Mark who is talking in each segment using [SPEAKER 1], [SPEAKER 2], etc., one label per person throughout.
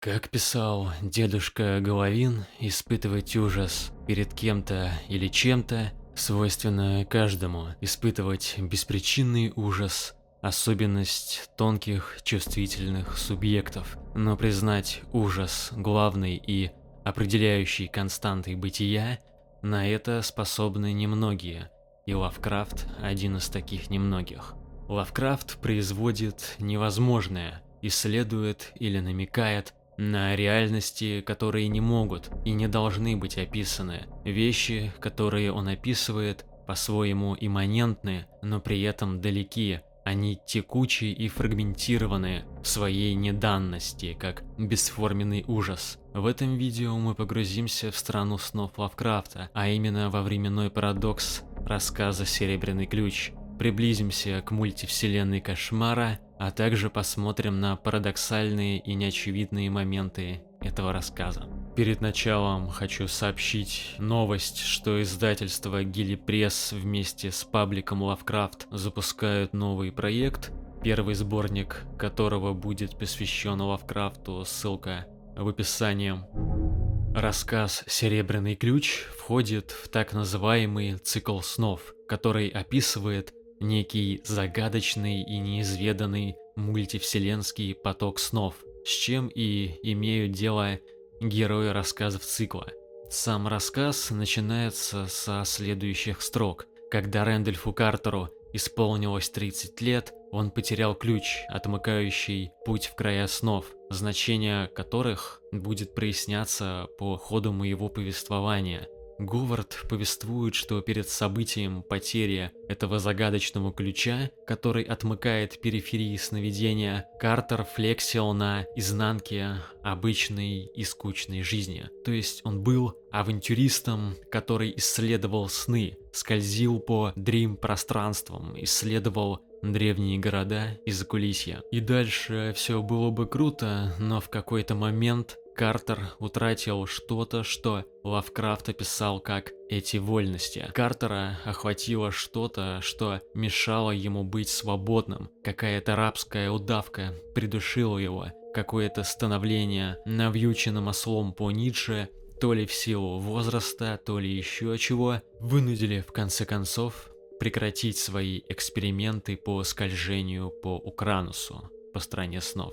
[SPEAKER 1] Как писал дедушка Головин, испытывать ужас перед кем-то или чем-то свойственно каждому. Испытывать беспричинный ужас – особенность тонких чувствительных субъектов. Но признать ужас главной и определяющей константой бытия – на это способны немногие, и Лавкрафт – один из таких немногих. Лавкрафт производит невозможное, исследует или намекает – на реальности, которые не могут и не должны быть описаны. Вещи, которые он описывает, по-своему имманентны, но при этом далеки. Они текучие и фрагментированные в своей неданности, как бесформенный ужас. В этом видео мы погрузимся в страну снов Лавкрафта, а именно во временной парадокс рассказа «Серебряный ключ». Приблизимся к мультивселенной кошмара а также посмотрим на парадоксальные и неочевидные моменты этого рассказа. Перед началом хочу сообщить новость, что издательство Гилли Пресс вместе с пабликом Лавкрафт запускают новый проект, первый сборник которого будет посвящен Лавкрафту, ссылка в описании. Рассказ «Серебряный ключ» входит в так называемый цикл снов, который описывает некий загадочный и неизведанный мультивселенский поток снов, с чем и имеют дело герои рассказов цикла. Сам рассказ начинается со следующих строк. Когда Рэндольфу Картеру исполнилось 30 лет, он потерял ключ, отмыкающий путь в края снов, значение которых будет проясняться по ходу моего повествования – Говард повествует, что перед событием потери этого загадочного ключа, который отмыкает периферии сновидения, Картер флексил на изнанке обычной и скучной жизни. То есть он был авантюристом, который исследовал сны, скользил по дрим-пространствам, исследовал древние города и закулисья. И дальше все было бы круто, но в какой-то момент Картер утратил что-то, что Лавкрафт описал как эти вольности. Картера охватило что-то, что мешало ему быть свободным. Какая-то рабская удавка придушила его. Какое-то становление навьюченным ослом по Ницше, то ли в силу возраста, то ли еще чего, вынудили в конце концов прекратить свои эксперименты по скольжению по Укранусу, по стране снов.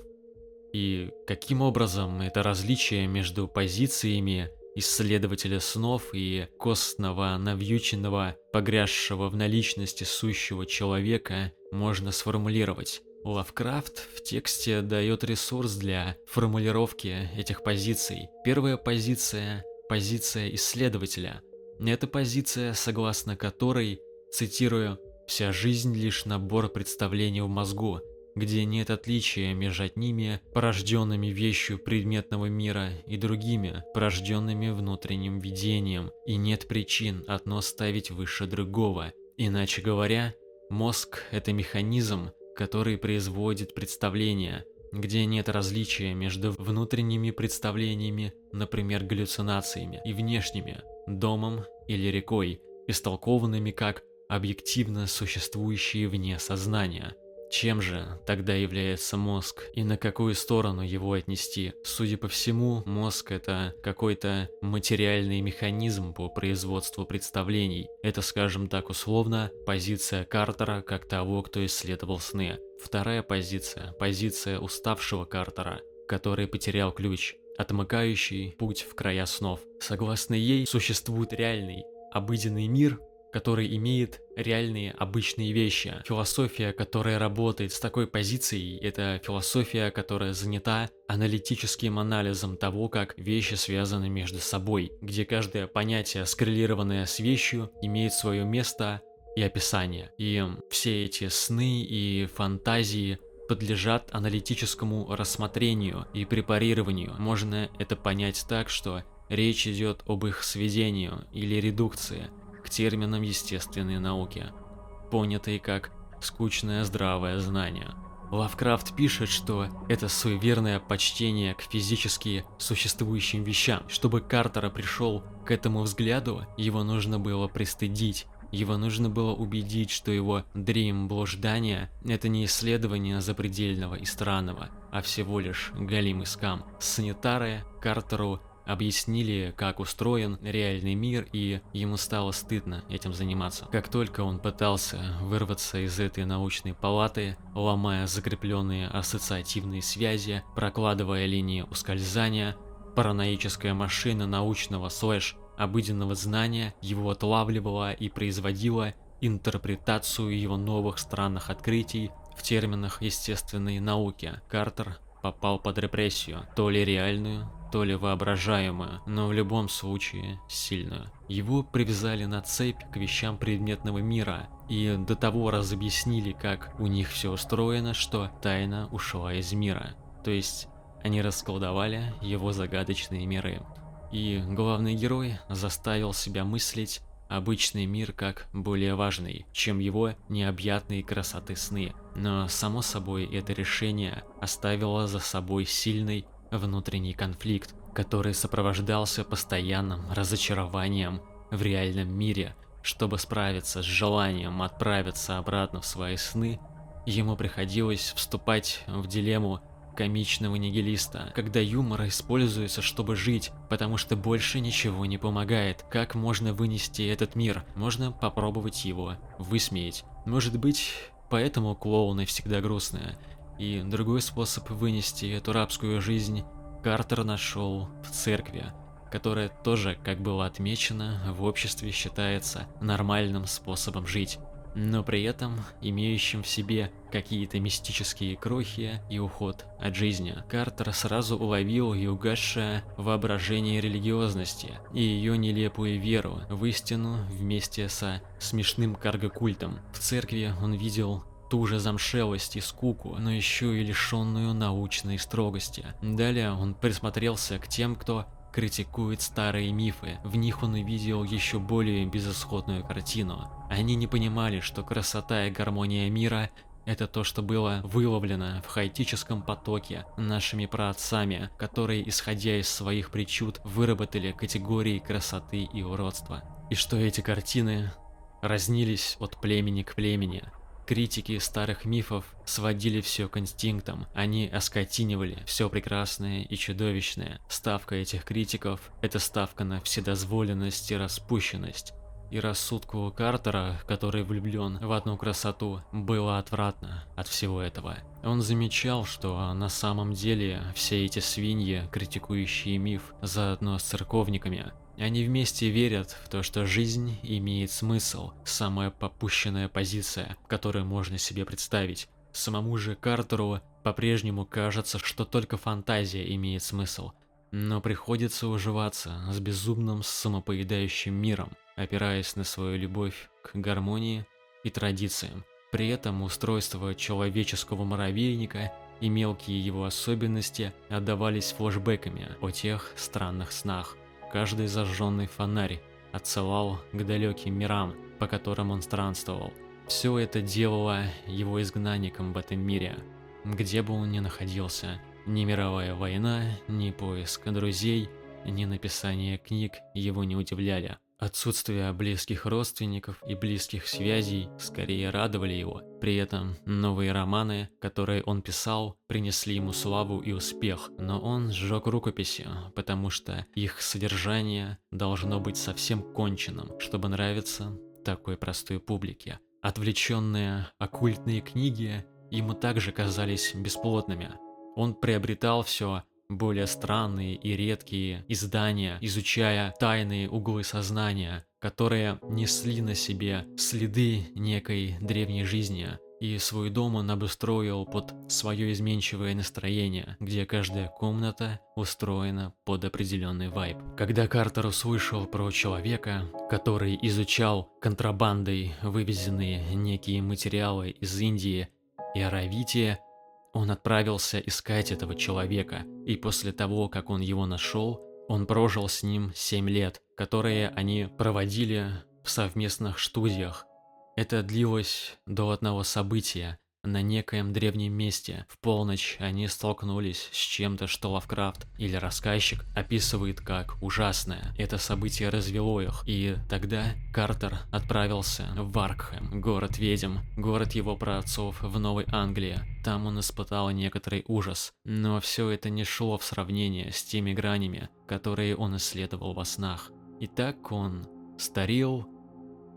[SPEAKER 1] И каким образом это различие между позициями исследователя снов и костного, навьюченного, погрязшего в наличности сущего человека можно сформулировать? Лавкрафт в тексте дает ресурс для формулировки этих позиций. Первая позиция – позиция исследователя. Это позиция, согласно которой, цитирую, «вся жизнь лишь набор представлений в мозгу, где нет отличия между одними, порожденными вещью предметного мира, и другими, порожденными внутренним видением, и нет причин одно ставить выше другого. Иначе говоря, мозг – это механизм, который производит представления, где нет различия между внутренними представлениями, например, галлюцинациями, и внешними, домом или рекой, истолкованными как объективно существующие вне сознания – чем же тогда является мозг и на какую сторону его отнести? Судя по всему, мозг это какой-то материальный механизм по производству представлений. Это, скажем так условно, позиция Картера как того, кто исследовал сны. Вторая позиция – позиция уставшего Картера, который потерял ключ, отмыкающий путь в края снов. Согласно ей, существует реальный, обыденный мир, который имеет реальные обычные вещи. Философия, которая работает с такой позицией, это философия, которая занята аналитическим анализом того, как вещи связаны между собой, где каждое понятие, скоррелированное с вещью, имеет свое место и описание. И все эти сны и фантазии подлежат аналитическому рассмотрению и препарированию. Можно это понять так, что речь идет об их сведению или редукции, терминам естественной науки, понятые как скучное здравое знание. Лавкрафт пишет, что это суеверное почтение к физически существующим вещам. Чтобы Картера пришел к этому взгляду, его нужно было пристыдить, Его нужно было убедить, что его дрим-блуждание – это не исследование запредельного и странного, а всего лишь галимый скам. Санитары Картеру объяснили, как устроен реальный мир, и ему стало стыдно этим заниматься. Как только он пытался вырваться из этой научной палаты, ломая закрепленные ассоциативные связи, прокладывая линии ускользания, параноическая машина научного слэш обыденного знания его отлавливала и производила интерпретацию его новых странных открытий в терминах естественной науки. Картер попал под репрессию, то ли реальную, то ли воображаемую, но в любом случае сильную. Его привязали на цепь к вещам предметного мира и до того разобъяснили, как у них все устроено, что тайна ушла из мира. То есть они расколдовали его загадочные миры. И главный герой заставил себя мыслить обычный мир как более важный, чем его необъятные красоты сны. Но само собой это решение оставило за собой сильный внутренний конфликт, который сопровождался постоянным разочарованием в реальном мире. Чтобы справиться с желанием отправиться обратно в свои сны, ему приходилось вступать в дилемму комичного нигилиста, когда юмор используется, чтобы жить, потому что больше ничего не помогает. Как можно вынести этот мир? Можно попробовать его высмеять. Может быть, поэтому клоуны всегда грустные. И другой способ вынести эту рабскую жизнь Картер нашел в церкви, которая тоже, как было отмечено, в обществе считается нормальным способом жить но при этом имеющим в себе какие-то мистические крохи и уход от жизни. Картер сразу уловил и угасшее воображение религиозности и ее нелепую веру в истину вместе со смешным каргокультом. В церкви он видел ту же замшелость и скуку, но еще и лишенную научной строгости. Далее он присмотрелся к тем, кто критикует старые мифы. В них он увидел еще более безысходную картину. Они не понимали, что красота и гармония мира это то, что было выловлено в хаотическом потоке нашими праотцами, которые, исходя из своих причуд, выработали категории красоты и уродства. И что эти картины разнились от племени к племени, Критики старых мифов сводили все к инстинктам, они оскотинивали все прекрасное и чудовищное. Ставка этих критиков – это ставка на вседозволенность и распущенность. И рассудку Картера, который влюблен в одну красоту, было отвратно от всего этого. Он замечал, что на самом деле все эти свиньи, критикующие миф, заодно с церковниками, они вместе верят в то, что жизнь имеет смысл, самая попущенная позиция, которую можно себе представить. Самому же Картеру по-прежнему кажется, что только фантазия имеет смысл, но приходится уживаться с безумным самопоедающим миром, опираясь на свою любовь к гармонии и традициям. При этом устройство человеческого муравейника и мелкие его особенности отдавались флешбеками о тех странных снах, Каждый зажженный фонарь отсылал к далеким мирам, по которым он странствовал. Все это делало его изгнанником в этом мире, где бы он ни находился. Ни мировая война, ни поиск друзей, ни написание книг его не удивляли. Отсутствие близких родственников и близких связей скорее радовали его. При этом новые романы, которые он писал, принесли ему славу и успех, но он сжег рукописи, потому что их содержание должно быть совсем конченным, чтобы нравиться такой простой публике. Отвлеченные оккультные книги ему также казались бесплотными. Он приобретал все более странные и редкие издания, изучая тайные углы сознания, которые несли на себе следы некой древней жизни, и свой дом он обустроил под свое изменчивое настроение, где каждая комната устроена под определенный вайб. Когда Картер услышал про человека, который изучал контрабандой вывезенные некие материалы из Индии и Аравития, он отправился искать этого человека, и после того, как он его нашел, он прожил с ним 7 лет, которые они проводили в совместных студиях. Это длилось до одного события, на некоем древнем месте. В полночь они столкнулись с чем-то, что Лавкрафт или рассказчик описывает как ужасное. Это событие развело их, и тогда Картер отправился в Аркхэм, город ведьм, город его праотцов в Новой Англии. Там он испытал некоторый ужас, но все это не шло в сравнение с теми гранями, которые он исследовал во снах. И так он старел,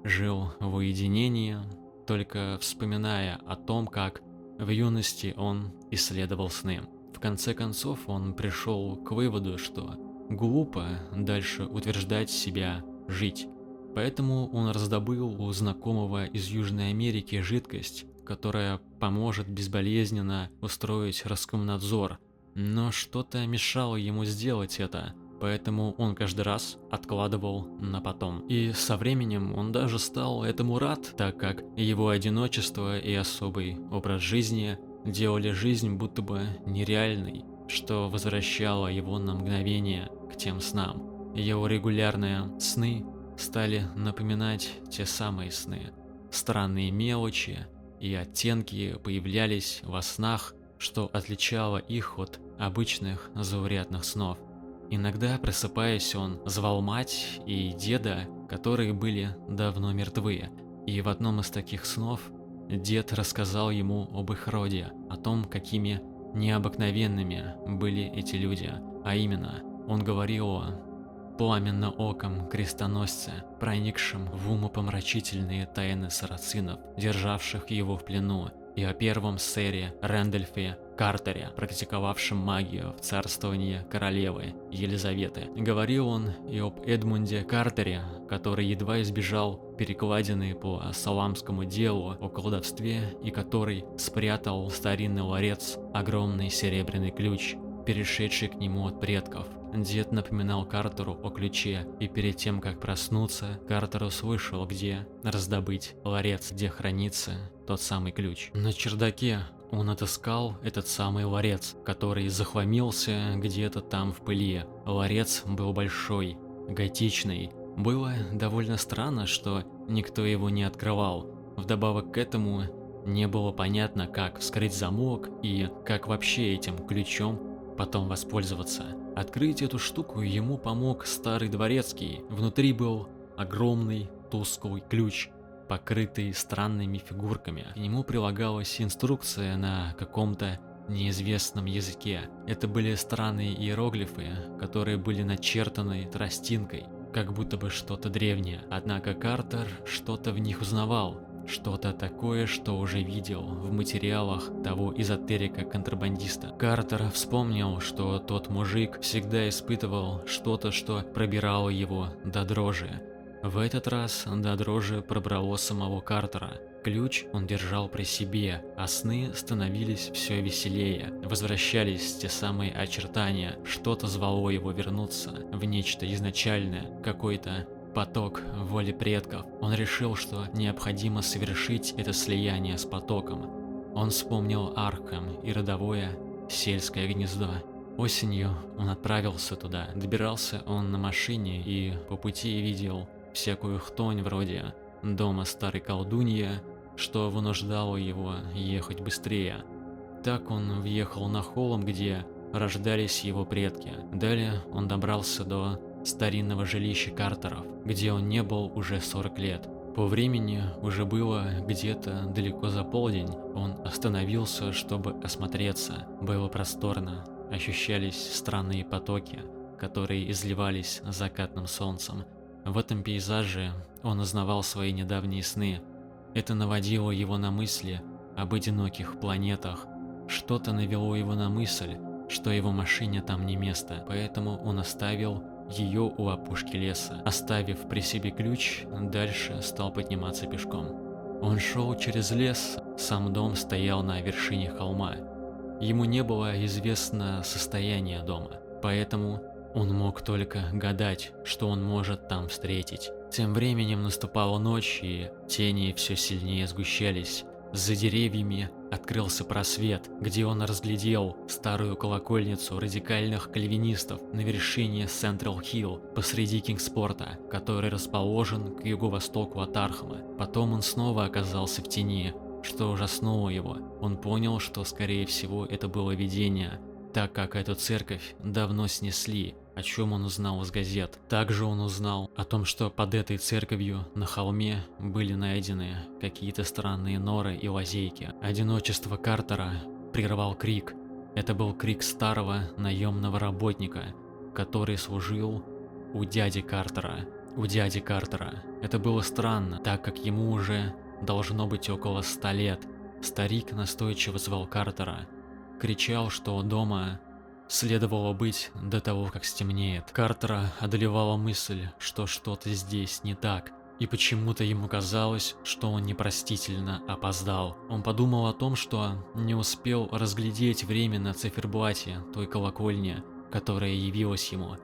[SPEAKER 1] жил в уединении, только вспоминая о том, как в юности он исследовал сны. В конце концов он пришел к выводу, что глупо дальше утверждать себя жить. Поэтому он раздобыл у знакомого из Южной Америки жидкость, которая поможет безболезненно устроить Роскомнадзор. Но что-то мешало ему сделать это, поэтому он каждый раз откладывал на потом. И со временем он даже стал этому рад, так как его одиночество и особый образ жизни делали жизнь будто бы нереальной, что возвращало его на мгновение к тем снам. Его регулярные сны стали напоминать те самые сны. Странные мелочи и оттенки появлялись во снах, что отличало их от обычных заурядных снов. Иногда, просыпаясь, он звал мать и деда, которые были давно мертвы. И в одном из таких снов дед рассказал ему об их роде, о том, какими необыкновенными были эти люди. А именно, он говорил о пламенно-оком крестоносце, проникшем в умопомрачительные тайны сарацинов, державших его в плену, и о первом сэре Рэндольфе Картере, практиковавшем магию в царствовании королевы Елизаветы. Говорил он и об Эдмунде Картере, который едва избежал перекладины по Саламскому делу о колдовстве и который спрятал в старинный ларец огромный серебряный ключ, перешедший к нему от предков. Дед напоминал Картеру о ключе, и перед тем, как проснуться, Картер услышал, где раздобыть ларец, где хранится тот самый ключ. На чердаке он отыскал этот самый ларец, который захламился где-то там в пыли. Ларец был большой, готичный. Было довольно странно, что никто его не открывал. Вдобавок к этому не было понятно, как вскрыть замок и как вообще этим ключом потом воспользоваться. Открыть эту штуку ему помог старый дворецкий. Внутри был огромный тусклый ключ, покрытый странными фигурками. К нему прилагалась инструкция на каком-то неизвестном языке. Это были странные иероглифы, которые были начертаны тростинкой, как будто бы что-то древнее. Однако Картер что-то в них узнавал, что-то такое, что уже видел в материалах того эзотерика-контрабандиста. Картер вспомнил, что тот мужик всегда испытывал что-то, что пробирало его до дрожи. В этот раз до дрожи пробрало самого Картера. Ключ он держал при себе, а сны становились все веселее. Возвращались те самые очертания, что-то звало его вернуться в нечто изначальное, какой-то поток воли предков. Он решил, что необходимо совершить это слияние с потоком. Он вспомнил Аркхам и родовое сельское гнездо. Осенью он отправился туда. Добирался он на машине и по пути видел всякую хтонь вроде дома старой колдуньи, что вынуждало его ехать быстрее. Так он въехал на холм, где рождались его предки. Далее он добрался до старинного жилища Картеров, где он не был уже 40 лет. По времени уже было где-то далеко за полдень. Он остановился, чтобы осмотреться. Было просторно, ощущались странные потоки, которые изливались закатным солнцем. В этом пейзаже он узнавал свои недавние сны. Это наводило его на мысли об одиноких планетах. Что-то навело его на мысль, что его машине там не место, поэтому он оставил ее у опушки леса. Оставив при себе ключ, дальше стал подниматься пешком. Он шел через лес, сам дом стоял на вершине холма. Ему не было известно состояние дома, поэтому он мог только гадать, что он может там встретить. Тем временем наступала ночь, и тени все сильнее сгущались. За деревьями открылся просвет, где он разглядел старую колокольницу радикальных кальвинистов на вершине Central Hill посреди Кингспорта, который расположен к юго-востоку от Архама. Потом он снова оказался в тени, что ужаснуло его. Он понял, что скорее всего это было видение, так как эту церковь давно снесли, о чем он узнал из газет. Также он узнал о том, что под этой церковью на холме были найдены какие-то странные норы и лазейки. Одиночество Картера прервал крик. Это был крик старого наемного работника, который служил у дяди Картера. У дяди Картера. Это было странно, так как ему уже должно быть около ста лет. Старик настойчиво звал Картера. Кричал, что дома следовало быть до того, как стемнеет. Картера одолевала мысль, что что-то здесь не так, и почему-то ему казалось, что он непростительно опоздал. Он подумал о том, что не успел разглядеть время на циферблате той колокольни, которая явилась ему.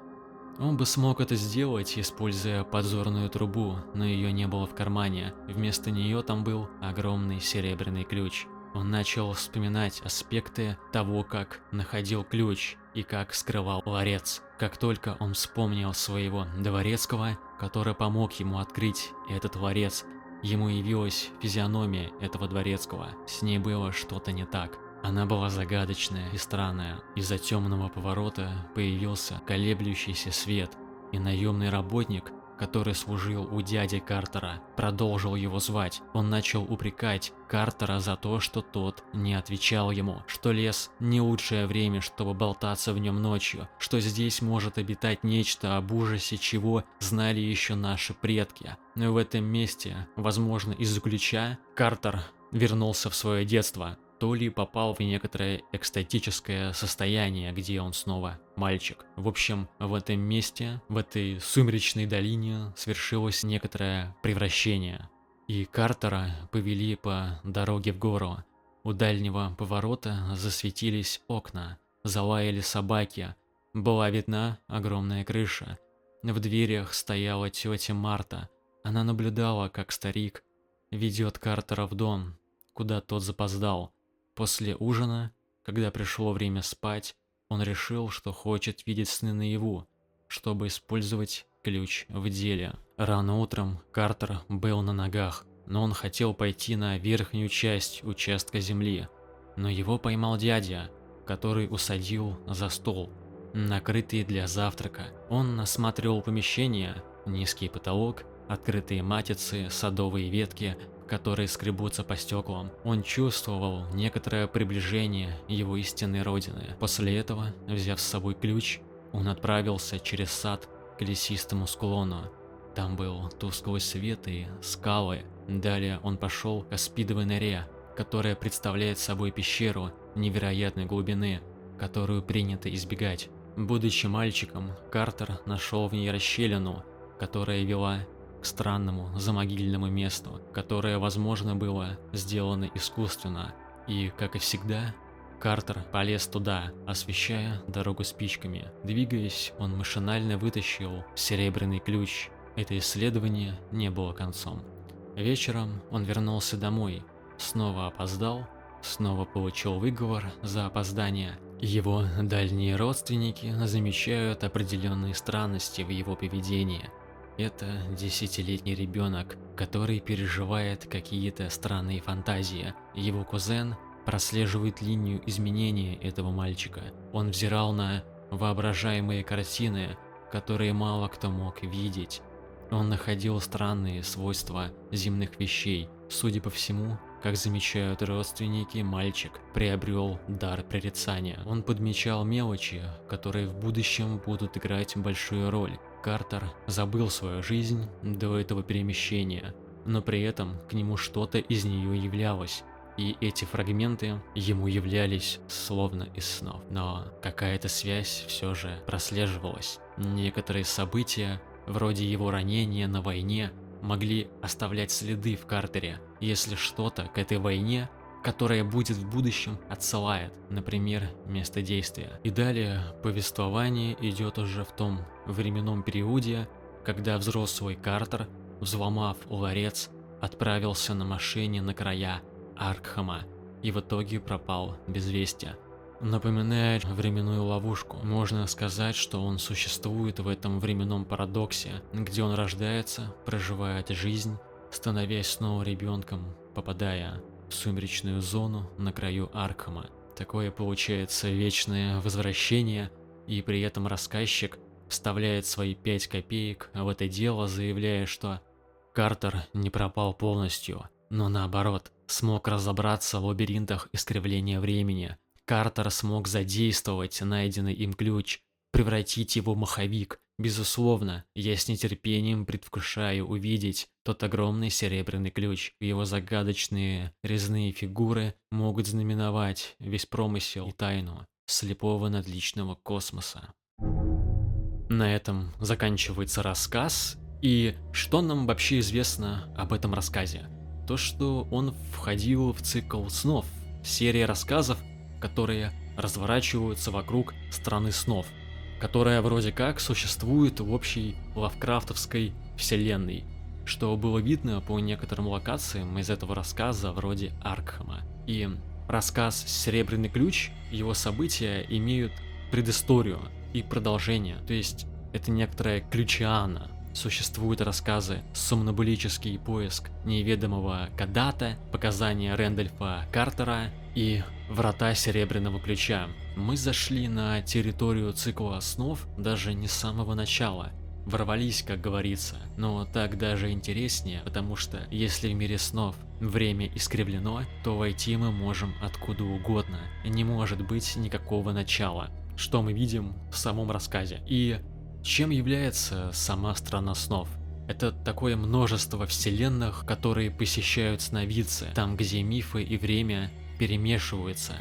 [SPEAKER 1] Он бы смог это сделать, используя подзорную трубу, но ее не было в кармане. Вместо нее там был огромный серебряный ключ. Он начал вспоминать аспекты того, как находил ключ и как скрывал ларец. Как только он вспомнил своего дворецкого, который помог ему открыть этот ларец, ему явилась физиономия этого дворецкого. С ней было что-то не так. Она была загадочная и странная. Из-за темного поворота появился колеблющийся свет, и наемный работник который служил у дяди Картера, продолжил его звать. Он начал упрекать Картера за то, что тот не отвечал ему, что лес не лучшее время, чтобы болтаться в нем ночью, что здесь может обитать нечто, об ужасе чего знали еще наши предки. Но в этом месте, возможно из-за ключа, Картер вернулся в свое детство, то ли попал в некоторое экстатическое состояние, где он снова мальчик. В общем, в этом месте, в этой сумеречной долине свершилось некоторое превращение. И Картера повели по дороге в гору. У дальнего поворота засветились окна, залаяли собаки, была видна огромная крыша. В дверях стояла тетя Марта. Она наблюдала, как старик ведет Картера в дом, куда тот запоздал. После ужина, когда пришло время спать, он решил, что хочет видеть сны наяву, чтобы использовать ключ в деле. Рано утром Картер был на ногах, но он хотел пойти на верхнюю часть участка земли. Но его поймал дядя, который усадил за стол, накрытый для завтрака. Он осматривал помещение, низкий потолок, открытые матицы, садовые ветки, которые скребутся по стеклам. Он чувствовал некоторое приближение его истинной родины. После этого, взяв с собой ключ, он отправился через сад к лесистому склону. Там был тусклый свет и скалы. Далее он пошел к аспидовой норе, которая представляет собой пещеру невероятной глубины, которую принято избегать. Будучи мальчиком, Картер нашел в ней расщелину, которая вела к странному замогильному месту, которое, возможно, было сделано искусственно. И, как и всегда, Картер полез туда, освещая дорогу спичками. Двигаясь, он машинально вытащил серебряный ключ. Это исследование не было концом. Вечером он вернулся домой, снова опоздал, снова получил выговор за опоздание. Его дальние родственники замечают определенные странности в его поведении – это десятилетний ребенок, который переживает какие-то странные фантазии. Его кузен прослеживает линию изменения этого мальчика. Он взирал на воображаемые картины, которые мало кто мог видеть. Он находил странные свойства земных вещей. Судя по всему, как замечают родственники, мальчик приобрел дар прорицания. Он подмечал мелочи, которые в будущем будут играть большую роль. Картер забыл свою жизнь до этого перемещения, но при этом к нему что-то из нее являлось. И эти фрагменты ему являлись словно из снов. Но какая-то связь все же прослеживалась. Некоторые события, вроде его ранения на войне, могли оставлять следы в Картере, если что-то к этой войне которая будет в будущем, отсылает, например, место действия. И далее повествование идет уже в том временном периоде, когда взрослый Картер, взломав ларец, отправился на машине на края Аркхама и в итоге пропал без вести. Напоминает временную ловушку. Можно сказать, что он существует в этом временном парадоксе, где он рождается, проживает жизнь, становясь снова ребенком, попадая в сумеречную зону на краю Аркхема. Такое получается вечное возвращение, и при этом рассказчик вставляет свои пять копеек в это дело, заявляя, что Картер не пропал полностью, но наоборот, смог разобраться в лабиринтах искривления времени. Картер смог задействовать найденный им ключ, превратить его в маховик. Безусловно, я с нетерпением предвкушаю увидеть тот огромный серебряный ключ. Его загадочные резные фигуры могут знаменовать весь промысел и тайну слепого надличного космоса. На этом заканчивается рассказ. И что нам вообще известно об этом рассказе? То, что он входил в цикл снов, серия рассказов, которые разворачиваются вокруг страны снов, которая вроде как существует в общей лавкрафтовской вселенной, что было видно по некоторым локациям из этого рассказа вроде Аркхема. И рассказ «Серебряный ключ», его события имеют предысторию и продолжение, то есть это некоторая ключиана. Существуют рассказы «Сомнобулический поиск неведомого Кадата», показания Рэндольфа Картера и «Врата Серебряного Ключа». Мы зашли на территорию цикла снов даже не с самого начала, ворвались, как говорится. Но так даже интереснее, потому что если в мире снов время искривлено, то войти мы можем откуда угодно. Не может быть никакого начала, что мы видим в самом рассказе. И чем является сама страна снов? Это такое множество вселенных, которые посещают сновидцы, там где мифы и время перемешиваются.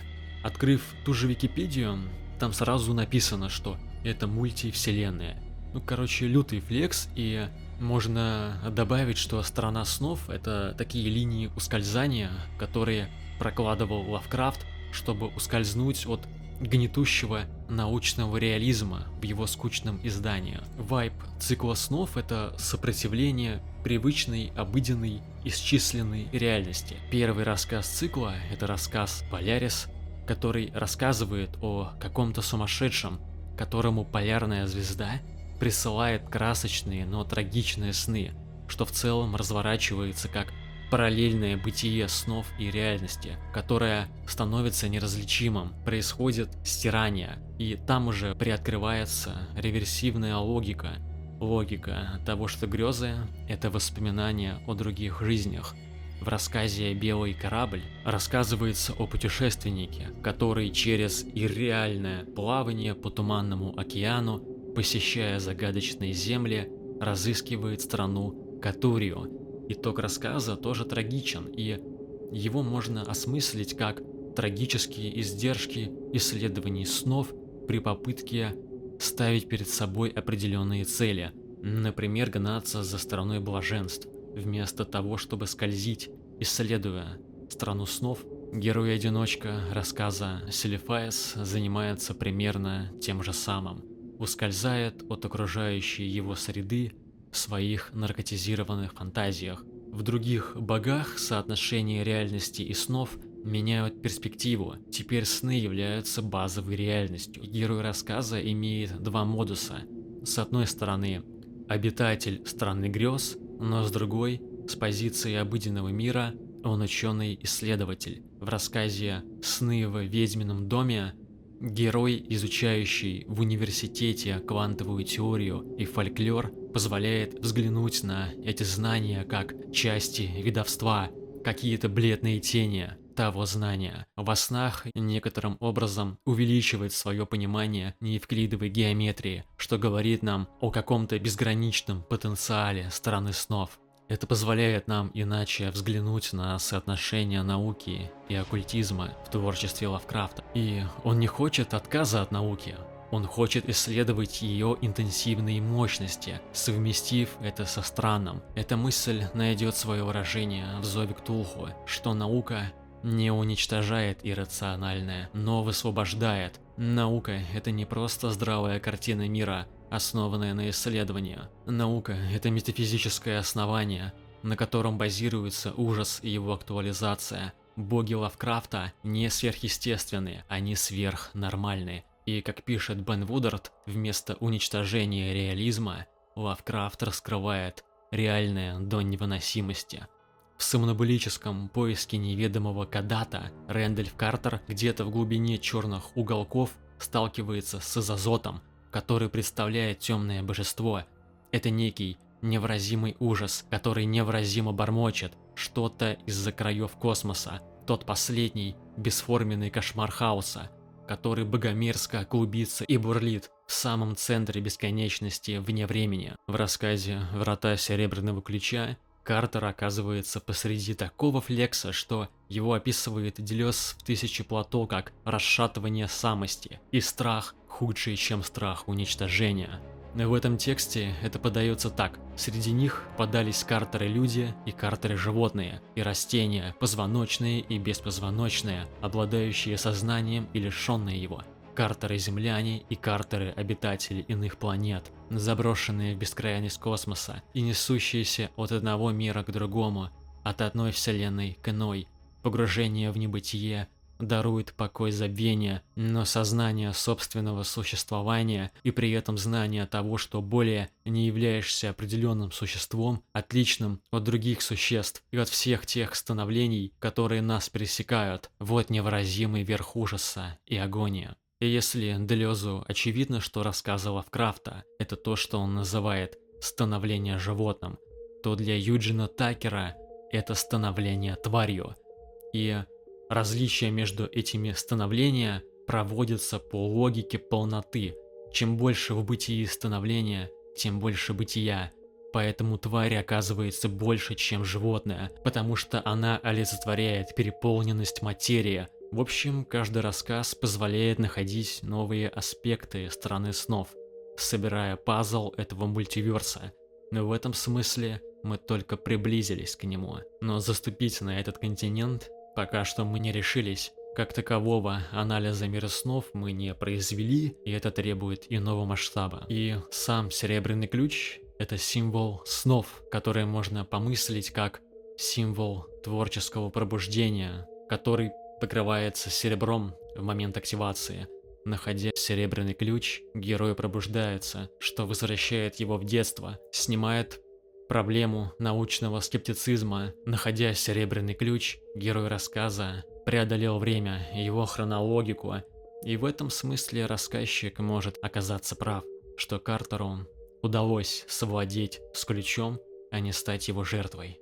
[SPEAKER 1] Открыв ту же Википедию, там сразу написано, что это мультивселенная. Ну, короче, лютый флекс, и можно добавить, что страна снов это такие линии ускользания, которые прокладывал Лавкрафт, чтобы ускользнуть от гнетущего научного реализма в его скучном издании. Вайп цикла снов – это сопротивление привычной, обыденной, исчисленной реальности. Первый рассказ цикла – это рассказ «Полярис», который рассказывает о каком-то сумасшедшем, которому полярная звезда присылает красочные, но трагичные сны, что в целом разворачивается как параллельное бытие снов и реальности, которое становится неразличимым, происходит стирание, и там уже приоткрывается реверсивная логика, логика того, что грезы – это воспоминания о других жизнях. В рассказе «Белый корабль» рассказывается о путешественнике, который через ирреальное плавание по туманному океану, посещая загадочные земли, разыскивает страну Катурию, Итог рассказа тоже трагичен, и его можно осмыслить как трагические издержки исследований снов при попытке ставить перед собой определенные цели, например, гнаться за стороной блаженств, вместо того, чтобы скользить, исследуя страну снов, герой-одиночка рассказа Селифаес занимается примерно тем же самым, ускользает от окружающей его среды в своих наркотизированных фантазиях. В других богах соотношение реальности и снов меняют перспективу. Теперь сны являются базовой реальностью. Герой рассказа имеет два модуса. С одной стороны, обитатель страны грез, но с другой, с позиции обыденного мира, он ученый исследователь. В рассказе «Сны в ведьмином доме» Герой, изучающий в университете квантовую теорию и фольклор, позволяет взглянуть на эти знания как части видовства, какие-то бледные тени того знания. Во снах некоторым образом увеличивает свое понимание неевклидовой геометрии, что говорит нам о каком-то безграничном потенциале стороны снов. Это позволяет нам иначе взглянуть на соотношение науки и оккультизма в творчестве Лавкрафта. И он не хочет отказа от науки, он хочет исследовать ее интенсивные мощности, совместив это со странным. Эта мысль найдет свое выражение в зове Ктулху, что наука не уничтожает иррациональное, но высвобождает. Наука – это не просто здравая картина мира, основанная на исследовании. Наука – это метафизическое основание, на котором базируется ужас и его актуализация. Боги Лавкрафта не сверхъестественные, они сверхнормальные. И как пишет Бен Вудард, вместо уничтожения реализма, Лавкрафт раскрывает реальное до невыносимости. В сомнобулическом поиске неведомого Кадата Рэндальф Картер где-то в глубине черных уголков сталкивается с Азазотом, который представляет темное божество. Это некий невразимый ужас, который невразимо бормочет что-то из-за краев космоса, тот последний бесформенный кошмар хаоса, который богомерзко клубится и бурлит в самом центре бесконечности вне времени. В рассказе «Врата Серебряного Ключа» Картер оказывается посреди такого флекса, что его описывает Делес в «Тысячи плато» как расшатывание самости и страх худший, чем страх уничтожения. В этом тексте это подается так. Среди них подались картеры люди и картеры животные, и растения, позвоночные и беспозвоночные, обладающие сознанием и лишенные его. Картеры земляне и картеры обитатели иных планет, заброшенные в бескрайность космоса и несущиеся от одного мира к другому, от одной вселенной к иной, погружение в небытие дарует покой забвения, но сознание собственного существования и при этом знание того, что более не являешься определенным существом, отличным от других существ и от всех тех становлений, которые нас пересекают, вот невыразимый верх ужаса и агония. И если Делезу очевидно, что рассказывала Крафта, это то, что он называет «становление животным», то для Юджина Такера это становление тварью. И Различия между этими становления проводятся по логике полноты. Чем больше в бытии становления, тем больше бытия. Поэтому тварь оказывается больше, чем животное, потому что она олицетворяет переполненность материи. В общем, каждый рассказ позволяет находить новые аспекты стороны снов, собирая пазл этого мультиверса. Но в этом смысле мы только приблизились к нему. Но заступить на этот континент Пока что мы не решились. Как такового анализа мира снов мы не произвели, и это требует иного масштаба. И сам Серебряный Ключ – это символ снов, который можно помыслить как символ творческого пробуждения, который покрывается серебром в момент активации. Находя серебряный ключ, герой пробуждается, что возвращает его в детство, снимает проблему научного скептицизма, находя серебряный ключ, герой рассказа преодолел время, его хронологику, и в этом смысле рассказчик может оказаться прав, что Картеру удалось совладеть с ключом, а не стать его жертвой.